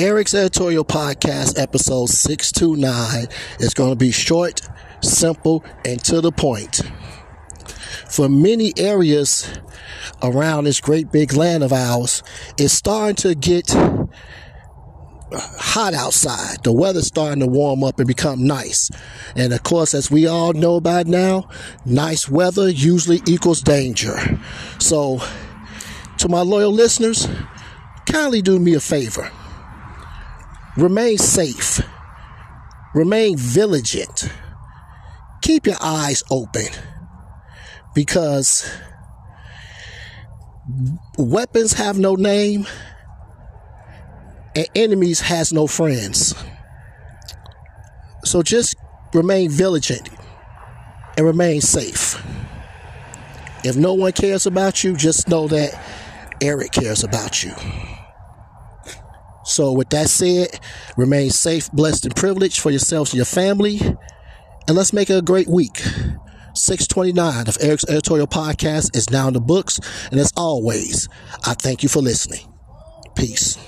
Eric's editorial podcast, episode 629, is going to be short, simple, and to the point. For many areas around this great big land of ours, it's starting to get hot outside. The weather's starting to warm up and become nice. And of course, as we all know by now, nice weather usually equals danger. So, to my loyal listeners, kindly do me a favor. Remain safe. Remain vigilant. Keep your eyes open because weapons have no name and enemies has no friends. So just remain vigilant and remain safe. If no one cares about you, just know that Eric cares about you. So, with that said, remain safe, blessed, and privileged for yourselves and your family. And let's make it a great week. 629 of Eric's editorial podcast is now in the books. And as always, I thank you for listening. Peace.